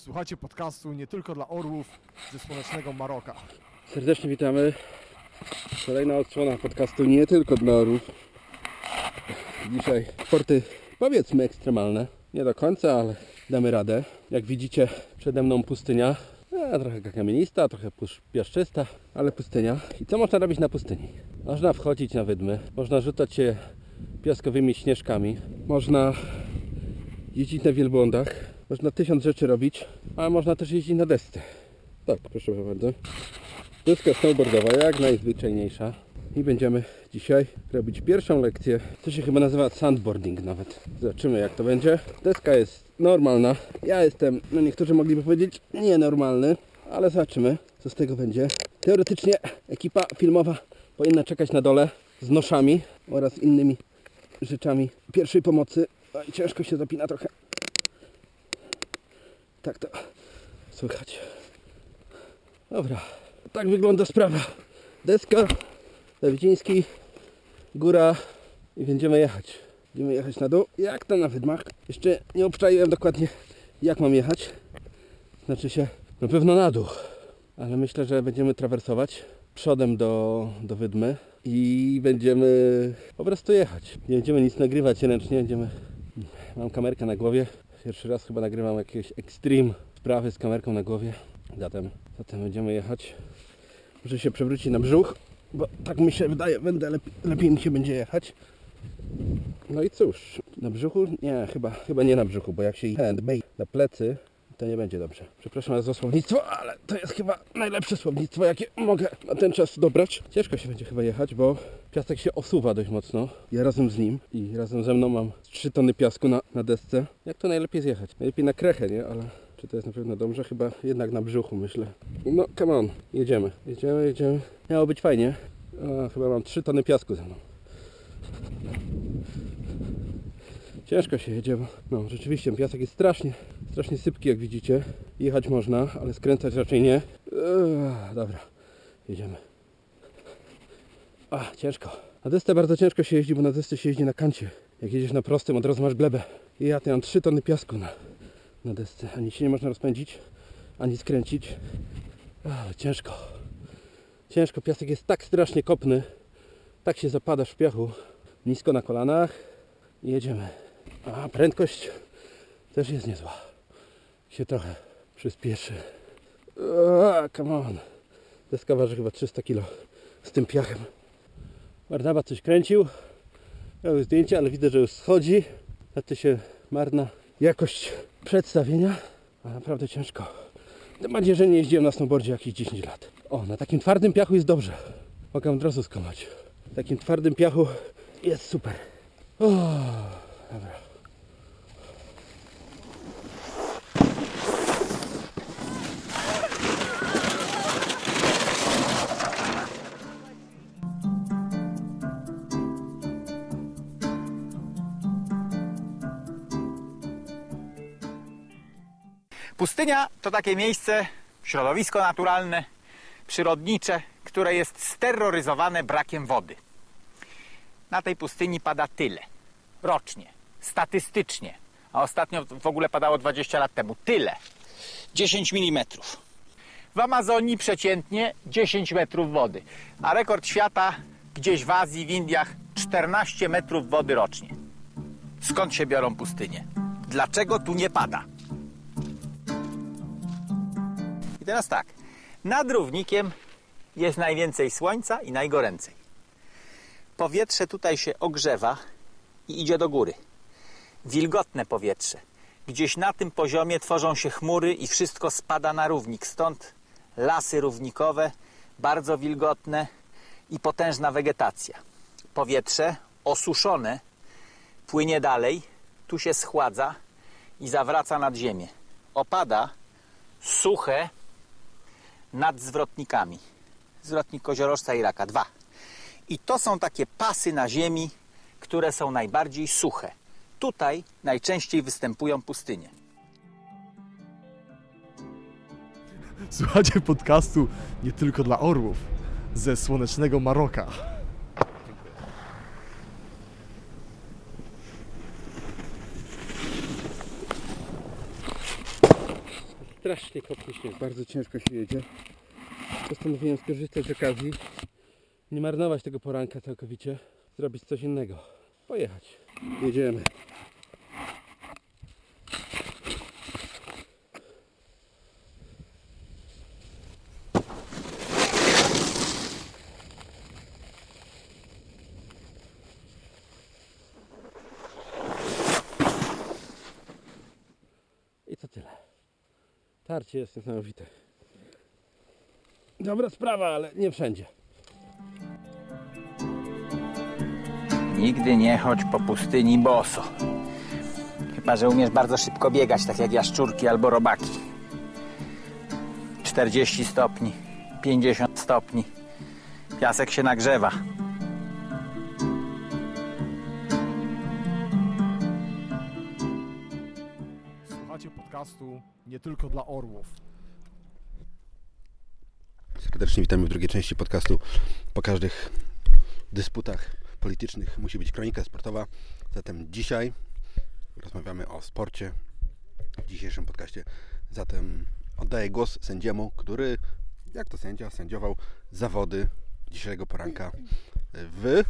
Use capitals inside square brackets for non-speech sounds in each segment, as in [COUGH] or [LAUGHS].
Słuchacie podcastu nie tylko dla orłów ze słonecznego Maroka. Serdecznie witamy. Kolejna odsłona podcastu nie tylko dla orów. Dzisiaj sporty powiedzmy ekstremalne. Nie do końca, ale damy radę. Jak widzicie przede mną pustynia. Trochę kamienista, trochę piaszczysta, ale pustynia. I co można robić na pustyni? Można wchodzić na wydmy, można rzucać się piaskowymi śnieżkami, można jeździć na wielbłądach, można tysiąc rzeczy robić, a można też jeździć na desce. Tak, proszę bardzo. Deska snowboardowa, jak najzwyczajniejsza. I będziemy dzisiaj robić pierwszą lekcję. To się chyba nazywa sandboarding nawet. Zobaczymy jak to będzie. Deska jest normalna. Ja jestem, no niektórzy mogliby powiedzieć, nienormalny. Ale zobaczymy co z tego będzie. Teoretycznie ekipa filmowa powinna czekać na dole z noszami oraz innymi rzeczami pierwszej pomocy. Oj, ciężko się zapina trochę. Tak to słychać. Dobra, tak wygląda sprawa. Deska, Dawidziński, góra i będziemy jechać. Będziemy jechać na dół. Jak to na wydmach? Jeszcze nie obczaiłem dokładnie jak mam jechać. Znaczy się na pewno na dół. Ale myślę, że będziemy trawersować przodem do, do wydmy i będziemy po prostu jechać. Nie będziemy nic nagrywać ręcznie, będziemy... Mam kamerkę na głowie. Pierwszy raz chyba nagrywam jakieś extreme sprawy z kamerką na głowie. Zatem, zatem będziemy jechać. Muszę się przewrócić na brzuch, bo tak mi się wydaje, będę lepiej, lepiej mi się będzie jechać. No i cóż, na brzuchu? Nie, chyba, chyba nie na brzuchu, bo jak się handbay na plecy, to nie będzie dobrze. Przepraszam za słownictwo, ale to jest chyba najlepsze słownictwo, jakie mogę na ten czas dobrać. Ciężko się będzie chyba jechać, bo piasek się osuwa dość mocno. Ja razem z nim i razem ze mną mam 3 tony piasku na, na desce. Jak to najlepiej zjechać? Najlepiej na krechę, nie? Ale czy to jest na pewno dobrze? Chyba jednak na brzuchu, myślę. No, come on. Jedziemy. Jedziemy, jedziemy. Miało być fajnie. A, chyba mam 3 tony piasku ze mną. Ciężko się jedzie, bo no, rzeczywiście piasek jest strasznie, strasznie sypki, jak widzicie. Jechać można, ale skręcać raczej nie. Eee, dobra, jedziemy. A, ciężko. Na desce bardzo ciężko się jeździ, bo na desce się jeździ na kancie. Jak jedziesz na prostym, od razu masz glebę. I ja mam 3 tony piasku na, na desce. Ani się nie można rozpędzić, ani skręcić. Ale ciężko. Ciężko, piasek jest tak strasznie kopny. Tak się zapadasz w piachu. Nisko na kolanach. I jedziemy. A prędkość też jest niezła. Się trochę przyspieszy. A, come on. Deska waży chyba 300 kg z tym piachem. Barnaba coś kręcił. Miał zdjęcie, ale widzę, że już schodzi. Znaczy się marna jakość przedstawienia. A naprawdę ciężko. Tym bardziej, że nie jeździłem na snowboardzie jakieś 10 lat. O, na takim twardym piachu jest dobrze. Mogę od razu skomać. W takim twardym piachu jest super. O, dobra. Pustynia to takie miejsce, środowisko naturalne, przyrodnicze, które jest steroryzowane brakiem wody. Na tej pustyni pada tyle. Rocznie, statystycznie. A ostatnio w ogóle padało 20 lat temu. Tyle. 10 mm. W Amazonii przeciętnie 10 metrów wody. A rekord świata gdzieś w Azji, w Indiach 14 metrów wody rocznie. Skąd się biorą pustynie? Dlaczego tu nie pada? Teraz tak. Nad równikiem jest najwięcej słońca i najgoręcej. Powietrze tutaj się ogrzewa i idzie do góry. Wilgotne powietrze. Gdzieś na tym poziomie tworzą się chmury i wszystko spada na równik. Stąd lasy równikowe, bardzo wilgotne i potężna wegetacja. Powietrze osuszone płynie dalej, tu się schładza i zawraca nad ziemię. Opada suche nad zwrotnikami. Zwrotnik koziorożca i raka. Dwa. I to są takie pasy na ziemi, które są najbardziej suche. Tutaj najczęściej występują pustynie. Słuchacie podcastu nie tylko dla orłów ze słonecznego Maroka. Strasznie kopnie śnieg, bardzo ciężko się jedzie. Postanowiłem skorzystać z okazji, nie marnować tego poranka całkowicie, zrobić coś innego. Pojechać. Jedziemy. I to tyle. Tarcie jest niesamowite. Dobra sprawa, ale nie wszędzie. Nigdy nie chodź po pustyni boso. Chyba, że umiesz bardzo szybko biegać, tak jak jaszczurki albo robaki. 40 stopni, 50 stopni. Piasek się nagrzewa. Podcastu nie tylko dla orłów. Serdecznie witamy w drugiej części podcastu. Po każdych dysputach politycznych musi być kronika sportowa. Zatem dzisiaj rozmawiamy o sporcie w dzisiejszym podcaście. Zatem oddaję głos sędziemu, który, jak to sędzia, sędziował zawody dzisiejszego poranka w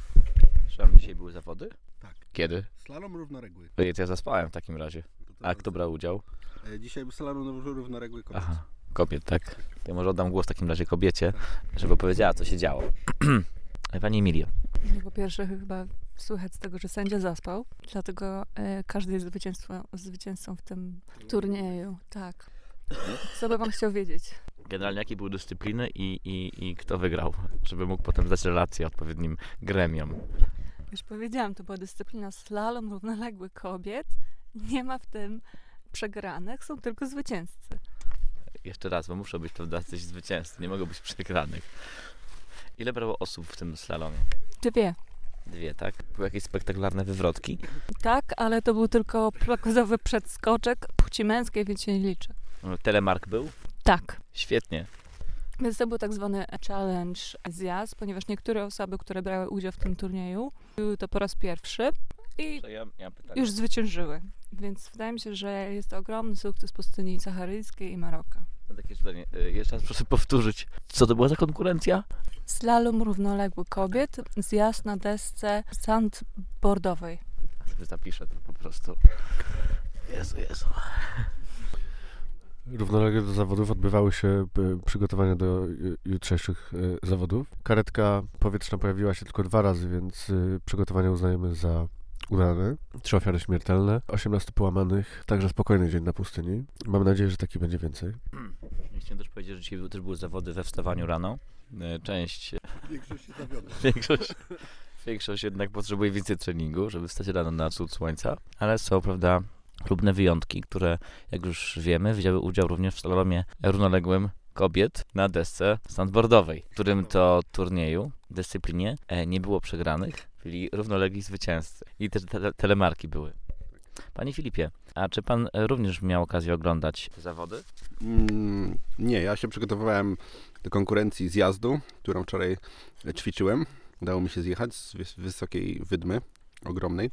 Przepraszam, dzisiaj były zawody? Tak. Kiedy? slalom równoległy. Ojej, to ja zaspałem w takim razie. A kto brał udział? E, Dzisiaj był slalom równoległy kobiet. Aha, kobiet, tak. To ja może oddam głos w takim razie kobiecie, żeby opowiedziała, co się działo. [CLEARS THROAT] Pani Emilio, No, po pierwsze, chyba słychać z tego, że sędzia zaspał, dlatego e, każdy jest zwycięstwo, zwycięzcą w tym turnieju. Tak. Co by pan chciał wiedzieć? generalnie jakie były dyscypliny i, i, i kto wygrał? Żeby mógł potem zdać relację odpowiednim gremiom. Już powiedziałam, to była dyscyplina slalom równoległy kobiet. Nie ma w tym przegranych, są tylko zwycięzcy. Jeszcze raz, bo muszą być prawda, coś zwycięzcy, nie mogą być przegranych. Ile brało osób w tym slalomie? Dwie. Dwie, tak? Były jakieś spektakularne wywrotki? Tak, ale to był tylko plakozowy przedskoczek płci męskiej, więc się nie liczy. Telemark był? Tak. Świetnie. Więc to był tak zwany challenge zjazd, ponieważ niektóre osoby, które brały udział w tym turnieju, były to po raz pierwszy i To ja, ja już zwyciężyły. Więc wydaje mi się, że jest to ogromny sukces pustyni saharyjskiej i Maroka. Mam takie pytanie. Y, Jeszcze raz proszę powtórzyć. Co to była za konkurencja? Slalom równoległy kobiet, zjazd na desce sandboardowej. Sobie zapiszę to po prostu. Jezu, Jezu. Równolegle do zawodów odbywały się e, przygotowania do ju- jutrzejszych e, zawodów. Karetka powietrzna pojawiła się tylko dwa razy, więc e, przygotowania uznajemy za udane. Trzy ofiary śmiertelne, 18 połamanych, także spokojny dzień na pustyni. Mam nadzieję, że taki będzie więcej. [CLEARS THROAT] Chciałem też powiedzieć, że dzisiaj też były zawody we wstawaniu rano. E, Część, Większość się zawiodła. [LAUGHS] większość, większość jednak potrzebuje więcej treningu, żeby wstać rano na wschód słońca. Ale są, prawda, lubne wyjątki, które, jak już wiemy, wzięły udział również w slalomie równoległym kobiet na desce standboardowej, w którym to turnieju, dyscyplinie, e, nie było przegranych, byli równolegli zwycięzcy. I też tele, telemarki były. Panie Filipie, a czy pan e, również miał okazję oglądać te zawody? Mm, nie, ja się przygotowywałem do konkurencji zjazdu, którą wczoraj ćwiczyłem. Udało mi się zjechać z wys- wysokiej wydmy, ogromnej.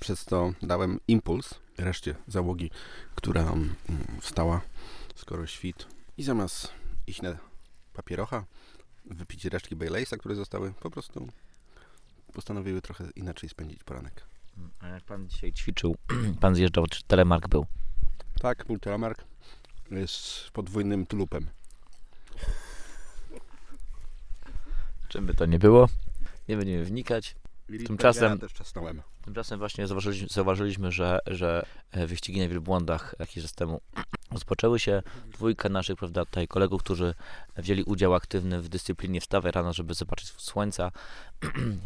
Przez to dałem impuls reszcie załogi, która mm, wstała skoro świt. I zamiast iść na papierocha, wypić resztki Baileysa, które zostały, po prostu postanowiły trochę inaczej spędzić poranek. A jak pan dzisiaj ćwiczył, [CLEARS THROAT] pan zjeżdżał, czy telemark był? Tak, był telemark z podwójnym tulupem. [LAUGHS] Czym by to nie było? Nie będziemy wnikać. Tymczasem- Ja. Tymczasem właśnie zauważyliśmy, zauważyliśmy że, że e, wyścigi na wielbłądach jakiś czas temu [CLEARS THROAT] rozpoczęły się. Dwójka naszych, prawda, tutaj kolegów, którzy wzięli udział aktywny w dyscyplinie wstawaj rano, żeby zobaczyć słońca. [CLEARS THROAT]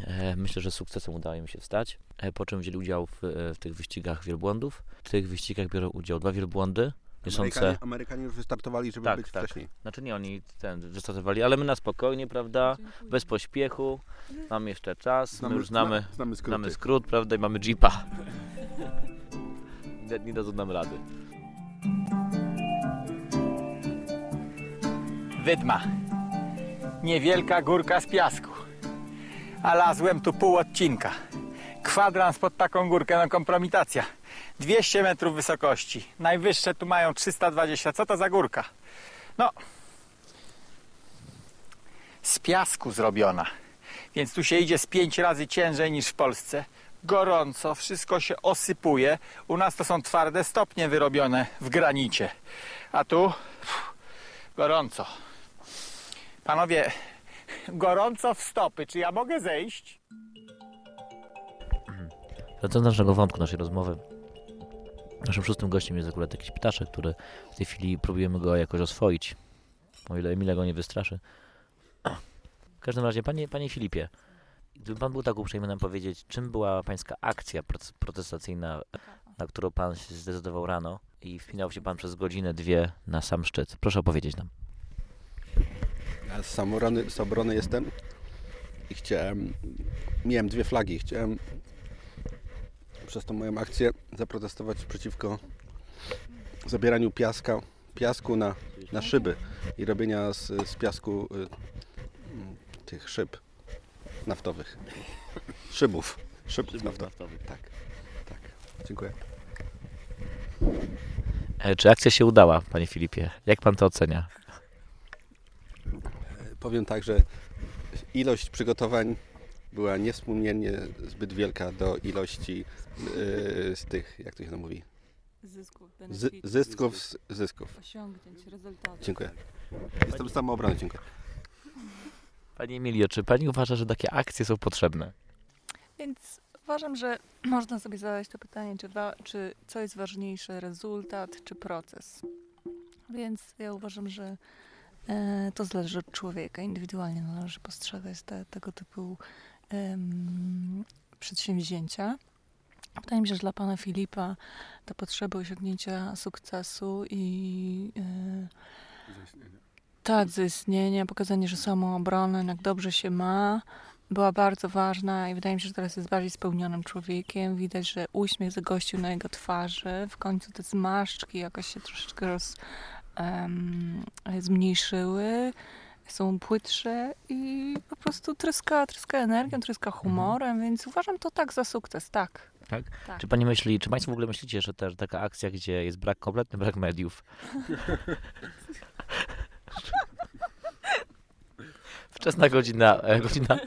E, Myślę, że z sukcesem udało im się wstać, e, po czym wzięli udział w, e, w tych wyścigach wielbłądów. W tych wyścigach biorą udział dwa wielbłądy. Amerykanie, Amerykanie już wystartowali, żeby Tak, być tak. wcześniej. Znaczy nie, oni ten wystartowali, ale my na spokojnie, prawda? Bez pośpiechu. Mamy jeszcze czas, my już znamy, zna- znamy znamy skrót, prawda? I mamy jeepa. [LAUGHS] Nie, nie dadzą nam rady. Wydma. Niewielka górka z piasku. A lazłem tu pół odcinka. Kwadrans pod taką górkę, no kompromitacja. 200 metrów wysokości. Najwyższe tu mają 320. Co to za górka? No, z piasku zrobiona. Więc tu się idzie z 5 razy ciężej niż w Polsce. Gorąco, wszystko się osypuje. U nas to są twarde stopnie wyrobione w granicie. A tu pff, gorąco. Panowie, gorąco w stopy. Czy ja mogę zejść? Wracając do naszego wątku, naszej rozmowy. Naszym szóstym gościem jest akurat jakiś ptaszek, który w tej chwili próbujemy go jakoś oswoić. O ile Emilia go nie wystraszy. W każdym razie, panie, panie Filipie, gdyby pan był tak uprzejmy nam powiedzieć, czym była pańska akcja protestacyjna, na którą pan się zdecydował rano i wpinał się pan przez godzinę, dwie na sam szczyt. Proszę opowiedzieć nam. Ja z samorony, z obrony jestem i chciałem, miałem dwie flagi, chciałem przez tą moją akcję zaprotestować przeciwko zabieraniu piaska, piasku na, na szyby i robienia z, z piasku y, mm, tych szyb naftowych. Szybów. Szybów naftowych. Tak, tak. Dziękuję. E, czy akcja się udała, panie Filipie? Jak pan to ocenia? Powiem tak, że ilość przygotowań była niewspółmiernie zbyt wielka do ilości yy, z tych, jak to się mówi, Zysków, z, zysków, z- zysków. osiągnięć, rezultatów. Dziękuję. Jestem z samoobrony, dziękuję. Pani Emilio, czy pani uważa, że takie akcje są potrzebne? Więc uważam, że [CLEARS THROAT] można sobie zadać to pytanie, czy, wa- czy co jest ważniejsze, rezultat czy proces. Więc ja uważam, że to zależy od człowieka. Indywidualnie należy postrzegać te, tego typu em, przedsięwzięcia. Wydaje mi się, że dla pana Filipa ta potrzeba osiągnięcia sukcesu i e, tak, zaistnienia, pokazanie, że samoobrony, jak dobrze się ma, była bardzo ważna i wydaje mi się, że teraz jest bardziej spełnionym człowiekiem. Widać, że uśmiech zagościł na jego twarzy. W końcu te zmarszczki jakoś się troszeczkę roz, em, zmniejszyły. Są płytsze i po prostu tryska, tryska energią, tryska humorem, więc uważam to tak za sukces, tak. Tak? Tak. Czy pani myśli, czy państwo w ogóle myślicie, że też taka akcja, gdzie jest brak, kompletny brak mediów? [LAUGHS] Wczesna godzina, e, godzina,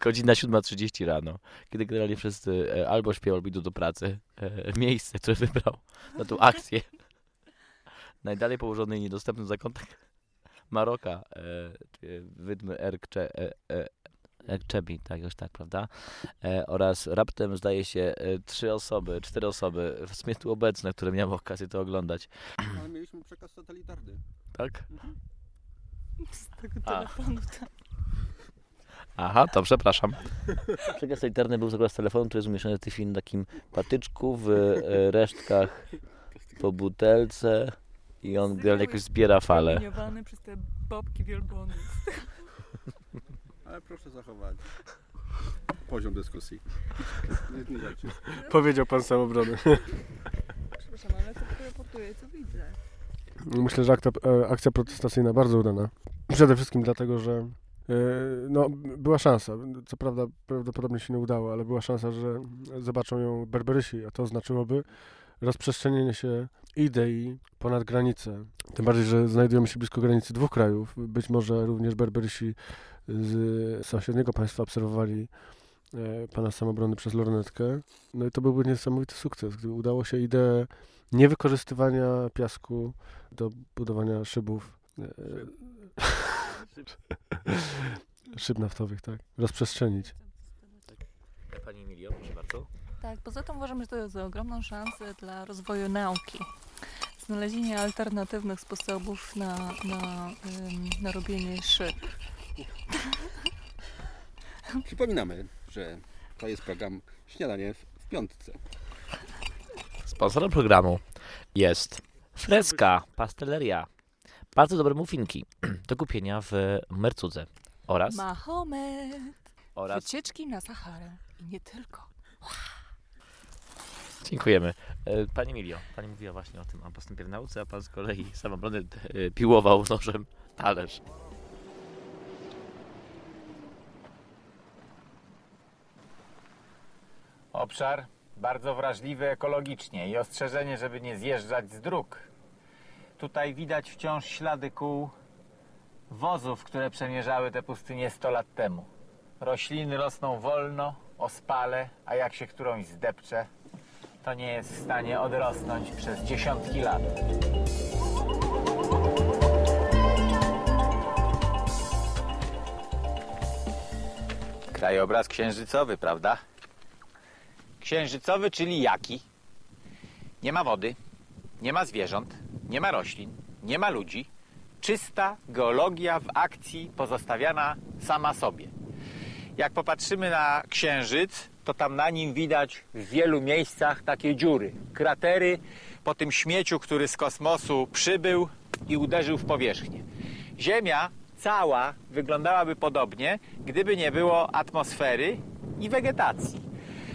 godzina 7.30 rano, kiedy generalnie wszyscy e, albo śpią, albo idą do pracy. E, miejsce, które wybrał na tą akcję. Najdalej położony i niedostępny zakątek [LAUGHS] Maroka, e, czy wydmy Erkcze, e, e, Erkczebi, tak, już tak, prawda? E, oraz raptem zdaje się e, trzy osoby, cztery osoby w sumie tu obecne, które miały okazję to oglądać. Ale mieliśmy przekaz satelitarny. Tak? Z tego A. telefonu. tak. Aha, to przepraszam. [LAUGHS] Przekaz satelitarny był z telefonu, który jest umieszczony w tej chwili na takim patyczku w e, resztkach po butelce i on generalnie jakoś zbiera fale. Promieniowany przez te babki wielbłądów. [LAUGHS] Ale proszę zachować poziom dyskusji. Nie. Powiedział pan samobrony. Przepraszam, ale to reportuję, co widzę. Myślę, że akta, e, akcja protestacyjna bardzo udana. Przede wszystkim dlatego, że e, no, była szansa. Co prawda prawdopodobnie się nie udało, ale była szansa, że zobaczą ją Berberysi, a to znaczyłoby rozprzestrzenienie się idei ponad granicę. Tym bardziej, że znajdujemy się blisko granicy dwóch krajów. Być może również Berberysi z sąsiedniego państwa obserwowali e, pana samobrony przez lornetkę. No i to byłby niesamowity sukces, gdyby udało się ideę niewykorzystywania piasku do budowania szybów. e, Szyb [LAUGHS] naftowych, tak. Rozprzestrzenić. Pani Emilio, proszę bardzo. Tak, poza tym uważam, że to jest ogromną szansę dla rozwoju nauki. Znalezienie alternatywnych sposobów na, na, ym, na robienie szyb. [LAUGHS] Przypominamy, że to jest program Śniadanie w, piątce. Sponsorem programu jest Freska Pasteleria. Bardzo dobre muffinki [CLEARS THROAT] do kupienia w Mercudze oraz, Mahomet! oraz Wycieczki na Saharę. I nie tylko. Dziękujemy. E, Pani Emilio, Pani mówiła właśnie o tym o postępie w nauce, a Pan z kolei samobrony e, piłował nożem talerz. Obszar bardzo wrażliwy ekologicznie i ostrzeżenie, żeby nie zjeżdżać z dróg. Tutaj widać wciąż ślady kół wozów, które przemierzały te pustynie 100 lat temu. Rośliny rosną wolno, ospale, a jak się którąś zdepcze, to nie jest w stanie odrosnąć przez dziesiątki lat. Krajobraz księżycowy, prawda? Księżycowy, czyli jaki? Nie ma wody, nie ma zwierząt, nie ma roślin, nie ma ludzi. Czysta geologia w akcji pozostawiana sama sobie. Jak popatrzymy na księżyc, to tam na nim widać w wielu miejscach takie dziury, kratery po tym śmieciu, który z kosmosu przybył i uderzył w powierzchnię. Ziemia cała wyglądałaby podobnie, gdyby nie było atmosfery i wegetacji.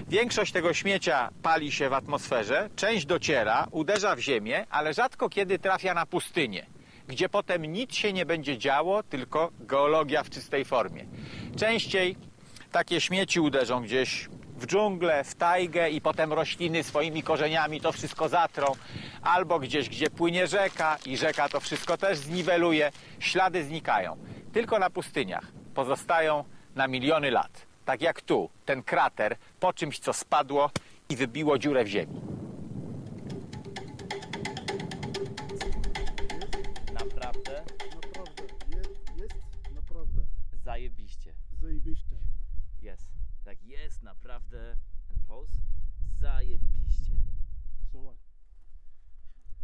Większość tego śmiecia pali się w atmosferze, część dociera, uderza w ziemię, ale rzadko kiedy trafia na pustynię, gdzie potem nic się nie będzie działo, tylko geologia w czystej formie. Częściej takie śmieci uderzą gdzieś w dżunglę, w tajgę i potem rośliny swoimi korzeniami to wszystko zatrą, albo gdzieś, gdzie płynie rzeka i rzeka to wszystko też zniweluje, ślady znikają. Tylko na pustyniach pozostają na miliony lat. Tak jak tu, ten krater po czymś, co spadło i wybiło dziurę w ziemi. Naprawdę. And pose? Zajebiście. So what?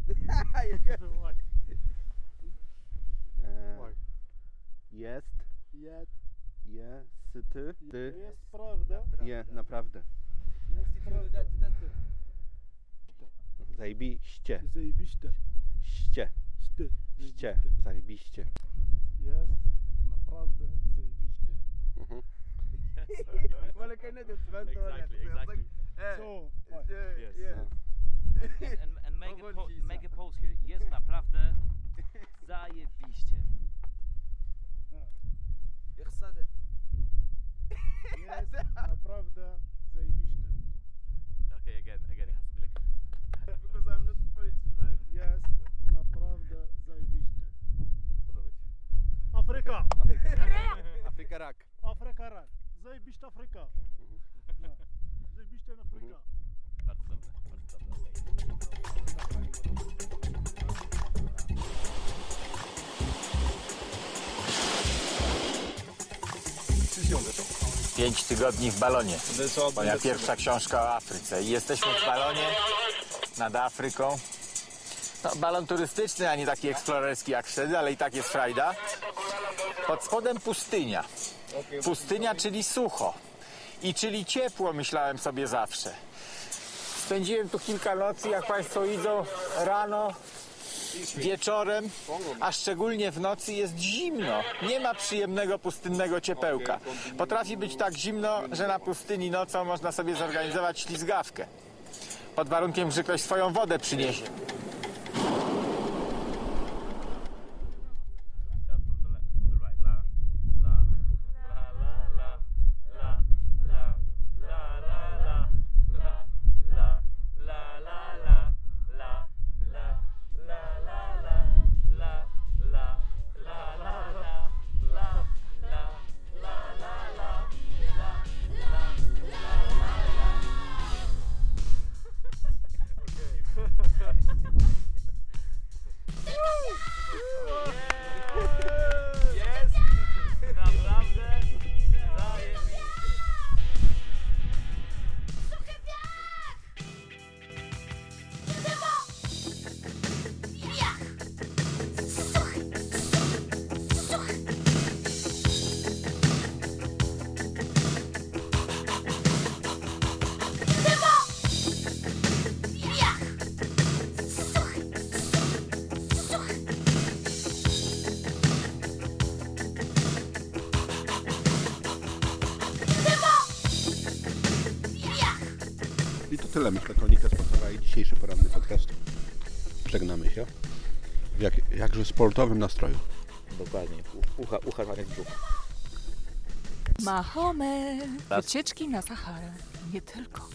[LAUGHS] [LAUGHS] E, Why? jest, Jest, je, syty, ty, jest prawda. je, naprawdę. Jest prawda. Zajebiście, Zajebiście. ście, Ście. ście, zajebiście. Jest naprawdę zajebiście. Mhm. ولا كأنها dismantled ولا Exactly, exactly. So, uh, Yes. yes. And, and mega, po- Powolcisa. mega Polski jest naprawdę zajebiście. يقصد Jest naprawdę zajebiste. Okay, again, again, it has to be like. because I'm not Polish man. Jest naprawdę zajebiste. Afryka! Afryka rak. Afryka rak. Zajebiście Afryka. No. Zajebiście Afryka. Bardzo dobre, bardzo dobre. Pięć tygodni w balonie. Moja pierwsza książka o Afryce. I jesteśmy w balonie nad Afryką. No, balon turystyczny, a nie taki eksplorerski jak wtedy, ale i tak jest frajda. Pod spodem pustynia. Pustynia, czyli sucho. I czyli ciepło, myślałem sobie zawsze. Spędziłem tu kilka nocy, jak Państwo widzą, rano, wieczorem, a szczególnie w nocy jest zimno. Nie ma przyjemnego pustynnego ciepełka. Potrafi być tak zimno, że na pustyni nocą można sobie zorganizować ślizgawkę. Pod warunkiem, że ktoś swoją wodę przyniesie. Jak, jakże sportowym nastroju. Dokładnie. Ucha, ucha brzuch. Mahomet! Wycieczki na Saharę. Nie tylko.